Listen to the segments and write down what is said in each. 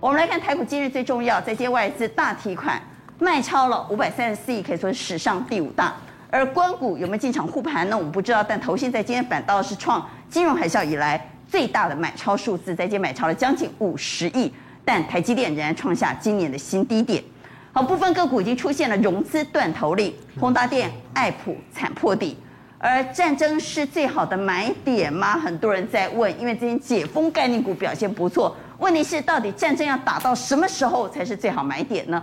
我们来看台股今日最重要，在接外资大提款卖超了五百三十四亿，可以说是史上第五大。而官股有没有进场护盘呢？我们不知道。但投信在今天反倒是创金融海啸以来最大的买超数字，在今天买超了将近五十亿。但台积电仍然创下今年的新低点。好，部分个股已经出现了融资断头令，宏达电、爱普惨破底。而战争是最好的买点吗？很多人在问，因为今天解封概念股表现不错。问题是，到底战争要打到什么时候才是最好买点呢？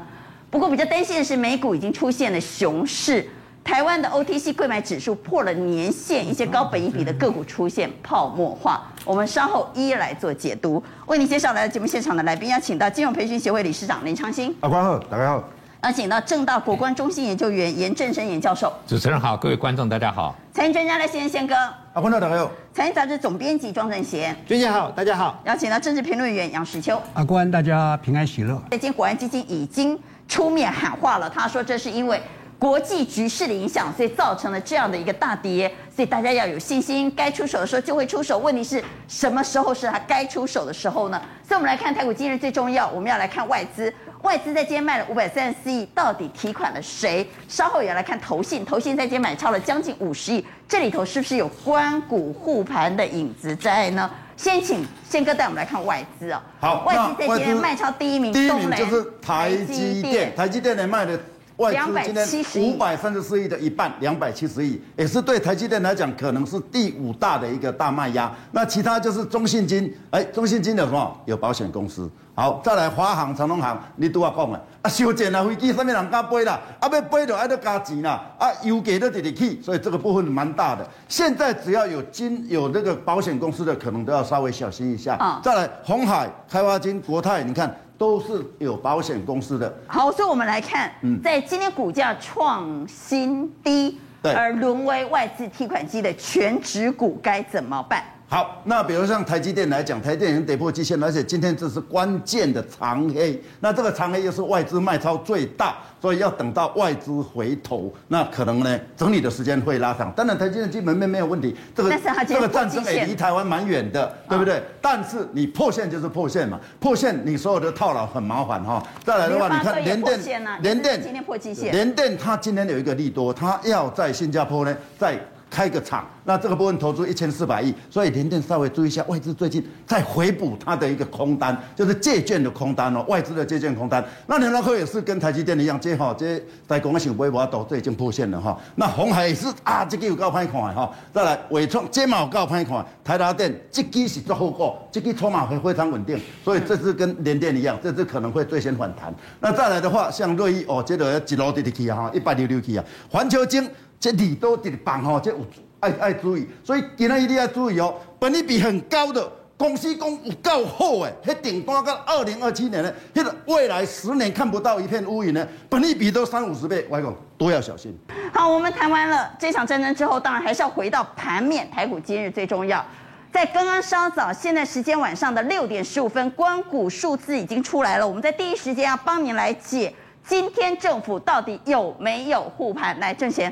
不过比较担心的是，美股已经出现了熊市。台湾的 OTC 柜买指数破了年线，一些高本益比的个股出现泡沫化。我们稍后一一来做解读。为您介绍来到节目现场的来宾，要请到金融培训协会理事长林昌兴。阿关好，大家好。邀请到正大国关中心研究员严振声严教授。主持人好，各位观众大家好。财经专家赖先生宪哥。啊，观众，大家好。财经杂志总编辑庄正贤。娟姐好，大家好。邀请到政治评论员杨石秋。阿关大家平安喜乐。最近国安基金已经出面喊话了，他说这是因为。国际局势的影响，所以造成了这样的一个大跌，所以大家要有信心，该出手的时候就会出手。问题是什么时候是他该出手的时候呢？所以我们来看台股今日最重要，我们要来看外资，外资在今天卖了五百三十四亿，到底提款了谁？稍后也要来看投信，投信在今天买超了将近五十亿，这里头是不是有关股护盘的影子在呢？先请宪哥带我们来看外资啊、哦。好，外资在今天卖超第一名，第一名就是台积电，台积电的卖的。外资今天五百三十四亿的一半，两百七十亿，也是对台积电来讲可能是第五大的一个大卖压。那其他就是中信金，哎，中信金有什么？有保险公司。好，再来华航、长隆航，你都要讲了啊，修建啊飞机，上面人敢飞啦？啊，要飞就爱得加钱啦，啊，油价都直直起，所以这个部分蛮大的。现在只要有金有那个保险公司的，可能都要稍微小心一下。啊，再来红海、开发金、国泰，你看。都是有保险公司的。好，所以我们来看，在今天股价创新低，而沦为外资提款机的全值股该怎么办？好，那比如像台积电来讲，台积电已经跌破季线，而且今天这是关键的长黑，那这个长黑又是外资卖超最大，所以要等到外资回头，那可能呢整理的时间会拉长。当然台积电基本面没有问题，这个这个战争也离台湾蛮远的，对不对？但是你破线就是破线嘛，破线你所有的套牢很麻烦哈。再来的话，你看联电，联电今天破季线，联电它今天有一个利多，它要在新加坡呢在。开个厂，那这个部分投资一千四百亿，所以联电稍微注意一下，外资最近在回补它的一个空单，就是借券的空单哦，外资的借券空单。那联发科也是跟台积电一样，这哈这在讲个想微博都这已经破线了哈。那红海也是啊，这个有够歹看哈。再来纬创这嘛有够歹看，台达电这支是做好股，这支筹码会非常稳定，所以这次跟联电一样，这次可能会最先反弹。那再来的话，像瑞昱哦，这个一路直直去啊哈，一百六六去啊，环球晶。这利多的棒吼，这有爱爱注意，所以今天一定要注意哦。本利比很高的公司，公有够好诶，迄订单到二零二七年呢，迄个未来十年看不到一片乌云呢，本利比都三五十倍，我讲都要小心。好，我们谈完了这场战争之后，当然还是要回到盘面。台股今日最重要，在刚刚稍早，现在时间晚上的六点十五分，官股数字已经出来了，我们在第一时间要帮您来解，今天政府到底有没有护盘？来，正贤。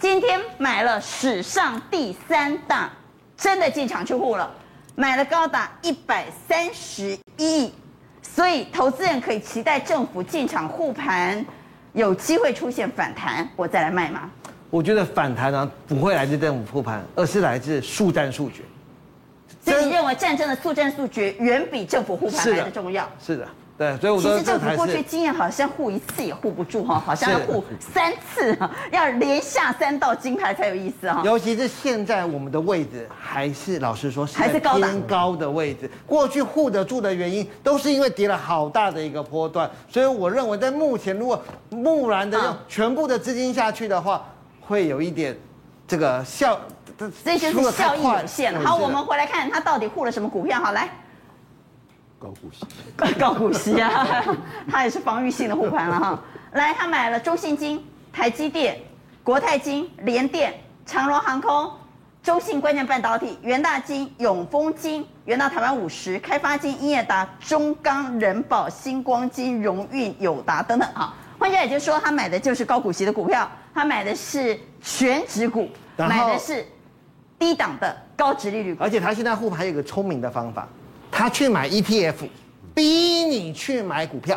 今天买了史上第三大，真的进场去护了，买了高达一百三十一亿，所以投资人可以期待政府进场护盘，有机会出现反弹，我再来卖吗？我觉得反弹呢不会来自政府护盘，而是来自速战速决。所以你认为战争的速战速决远比政府护盘来的重要？是的。是的对，所以我说，其实政府过去经验好像护一次也护不住哈，好像要护三次，要连下三道金牌才有意思哈。尤其是现在我们的位置还是老实说是还是偏高的位置，过去护得住的原因都是因为跌了好大的一个波段，所以我认为在目前如果木然的用全部的资金下去的话，会有一点这个效，这就是效益有限。好，我们回来看他到底护了什么股票，好来。高股息，高股息啊，他也是防御性的护盘了哈。来，他买了中信金、台积电、国泰金、联电、长荣航空、中信关键半导体、元大金、永丰金、元大台湾五十、开发金、英业达、中钢、人保、星光金、荣运、友达等等啊。换句话也就是说，他买的就是高股息的股票，他买的是全值股，买的是低档的高值利率股。而且他现在护盘还有一个聪明的方法。他去买 ETF，逼你去买股票。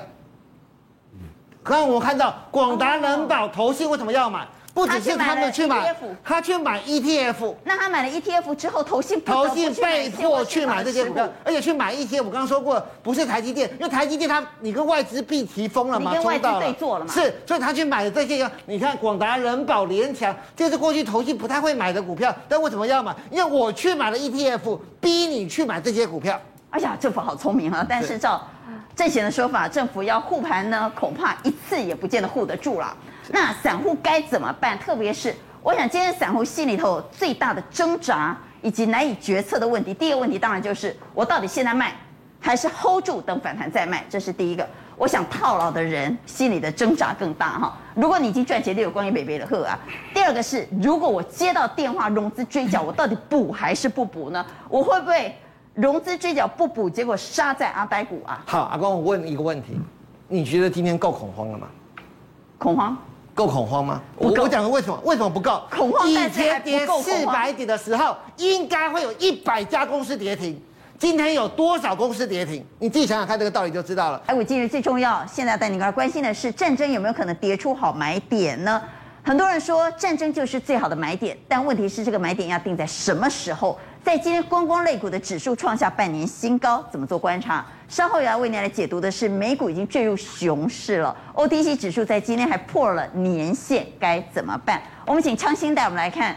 刚刚我看到广达、人保、投信为什么要买？不只是他们去买，他去买 ETF。那他买了 ETF 之后，投信投信被迫去买这些股票，而且去买 ETF。我刚刚说过，不是台积电，因为台积电它你跟外资币提封了嘛，你跟外资对做了嘛，是，所以他去买的这些，你看广达、人保、联强，这是过去投信不太会买的股票，但为什么要买？因为我去买了 ETF，逼你去买这些股票。哎呀，政府好聪明啊！但是照正贤的说法，政府要护盘呢，恐怕一次也不见得护得住了。那散户该怎么办？特别是我想，今天散户心里头最大的挣扎以及难以决策的问题，第一个问题当然就是我到底现在卖，还是 hold 住等反弹再卖？这是第一个。我想套牢的人心里的挣扎更大哈。如果你已经赚钱，就有关于北北的贺啊。第二个是，如果我接到电话融资追缴，我到底补还是不补呢？我会不会融资追缴不补，结果杀在阿呆股啊？好，阿公，我问你一个问题，你觉得今天够恐慌了吗？恐慌。够恐慌吗？我我讲的为什么？为什么不够？恐慌。以前跌四百点的时候，应该会有一百家公司跌停。今天有多少公司跌停？你自己想想看，这个道理就知道了。哎，我今日最重要，现在带你来关心的是战争有没有可能跌出好买点呢？很多人说战争就是最好的买点，但问题是这个买点要定在什么时候？在今天观光类股的指数创下半年新高，怎么做观察？稍后要为您来解读的是，美股已经坠入熊市了，OTC 指数在今天还破了年线，该怎么办？我们请昌兴带我们来看，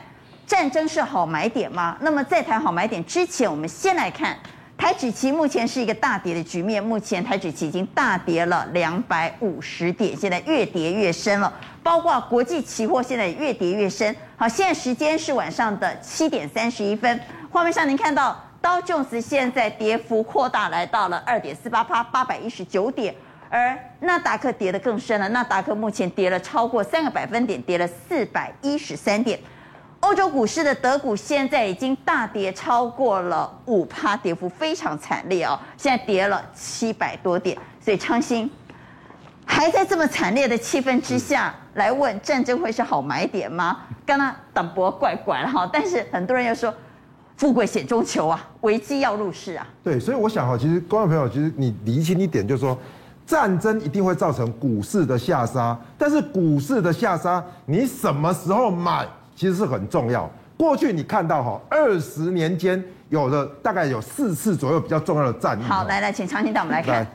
战争是好买点吗？那么在谈好买点之前，我们先来看台指期目前是一个大跌的局面，目前台指期已经大跌了两百五十点，现在越跌越深了，包括国际期货现在越跌越深。好，现在时间是晚上的七点三十一分。画面上您看到道琼斯现在跌幅扩大，来到了二点四八八，八百一十九点，而纳达克跌得更深了，纳达克目前跌了超过三个百分点，跌了四百一十三点。欧洲股市的德股现在已经大跌超过了五趴，跌幅非常惨烈哦，现在跌了七百多点。所以昌兴还在这么惨烈的气氛之下来问，战争会是好买点吗？刚刚挡波怪怪了哈，但是很多人又说。富贵险中求啊，危机要入市啊。对，所以我想哈，其实观众朋友，其实你理清一点，就是说，战争一定会造成股市的下杀，但是股市的下杀，你什么时候买，其实是很重要。过去你看到哈，二十年间有的大概有四次左右比较重要的战役。好，来来，请常青带我们来看，来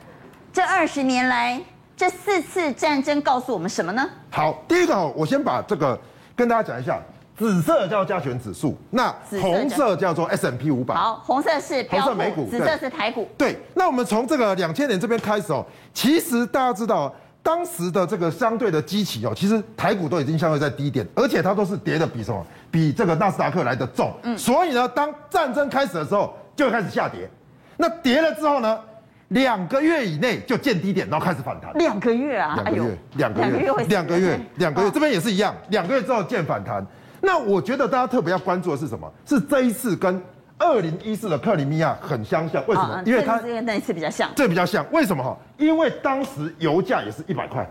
这二十年来这四次战争告诉我们什么呢？好，第一个，我先把这个跟大家讲一下。紫色叫加权指数，那红色叫做 S&P 五百。好，红色是红色美股，紫色是台股。对，那我们从这个两千年这边开始哦，其实大家知道，当时的这个相对的基期哦，其实台股都已经相对在低点，而且它都是跌的比什么？比这个纳斯达克来的重。嗯，所以呢，当战争开始的时候，就开始下跌。那跌了之后呢，两个月以内就见低点，然后开始反弹。两个月啊？两个月，两个月，两个月，两个月，这边也是一样，两个月之后见反弹。那我觉得大家特别要关注的是什么？是这一次跟二零一四的克里米亚很相像，为什么？因为它那一次比较像，这比较像，为什么哈？因为当时油价也是一百块，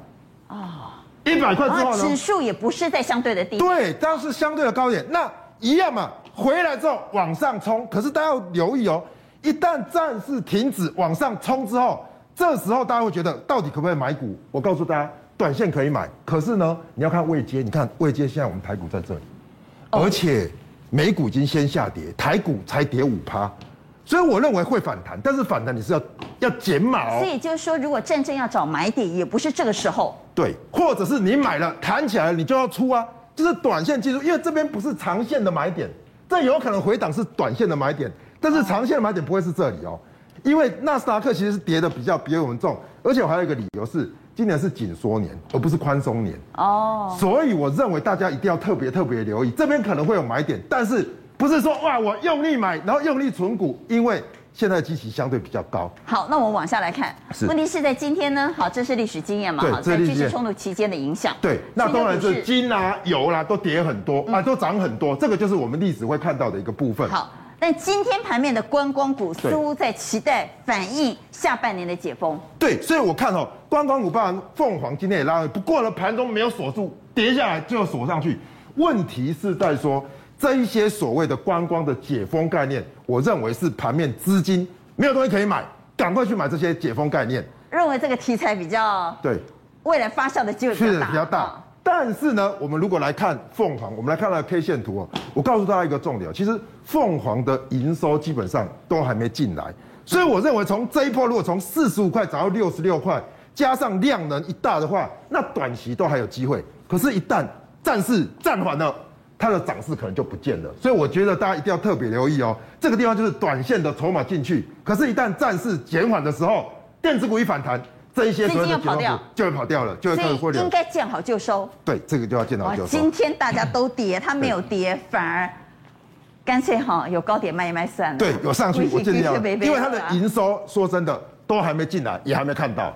啊，一百块之后呢，指数也不是在相对的低，对，当时相对的高点，那一样嘛，回来之后往上冲，可是大家要留意哦，一旦战事停止往上冲之后，这时候大家会觉得到底可不可以买股？我告诉大家，短线可以买，可是呢，你要看位阶，你看位阶，现在我们台股在这里。而且美股已经先下跌，台股才跌五趴，所以我认为会反弹，但是反弹你是要要减码哦。所以就是说，如果真正要找买点，也不是这个时候。对，或者是你买了弹起来了，你就要出啊，就是短线技术，因为这边不是长线的买点，这有可能回档是短线的买点，但是长线的买点不会是这里哦，因为纳斯达克其实是跌的比较比我们重，而且我还有一个理由是。今年是紧缩年，而不是宽松年哦，所以我认为大家一定要特别特别留意，这边可能会有买点，但是不是说哇我用力买，然后用力存股，因为现在基期相对比较高。好，那我们往下来看，问题是在今天呢？好，这是历史经验嘛？对，好，在军事冲突期间的影响。对，那当然是金啊、油啦、啊、都跌很多啊，都涨很多，这个就是我们历史会看到的一个部分。好。但今天盘面的观光股似乎在期待反映下半年的解封。对，所以我看哦，观光股包含凤凰今天也拉了，不过呢盘中没有锁住，跌下来就锁上去。问题是在说这一些所谓的观光的解封概念，我认为是盘面资金没有东西可以买，赶快去买这些解封概念。认为这个题材比较对，未来发酵的机会比较大。是比较大。但是呢，我们如果来看凤凰，我们来看它的 K 线图哦。我告诉大家一个重点，其实凤凰的营收基本上都还没进来，所以我认为从这一波如果从四十五块涨到六十六块，加上量能一大的话，那短期都还有机会。可是，一旦战事暂缓了，它的涨势可能就不见了。所以，我觉得大家一定要特别留意哦。这个地方就是短线的筹码进去，可是，一旦战事减缓的时候，电子股一反弹。这一些资金要跑掉就会跑掉了，就会开始获利。应该见好就收。对，这个就要见好就收。今天大家都跌，它没有跌，反而干脆哈有高点卖一卖算了。对，有上去我尽量，因为它的营收说真的都还没进来，也还没看到。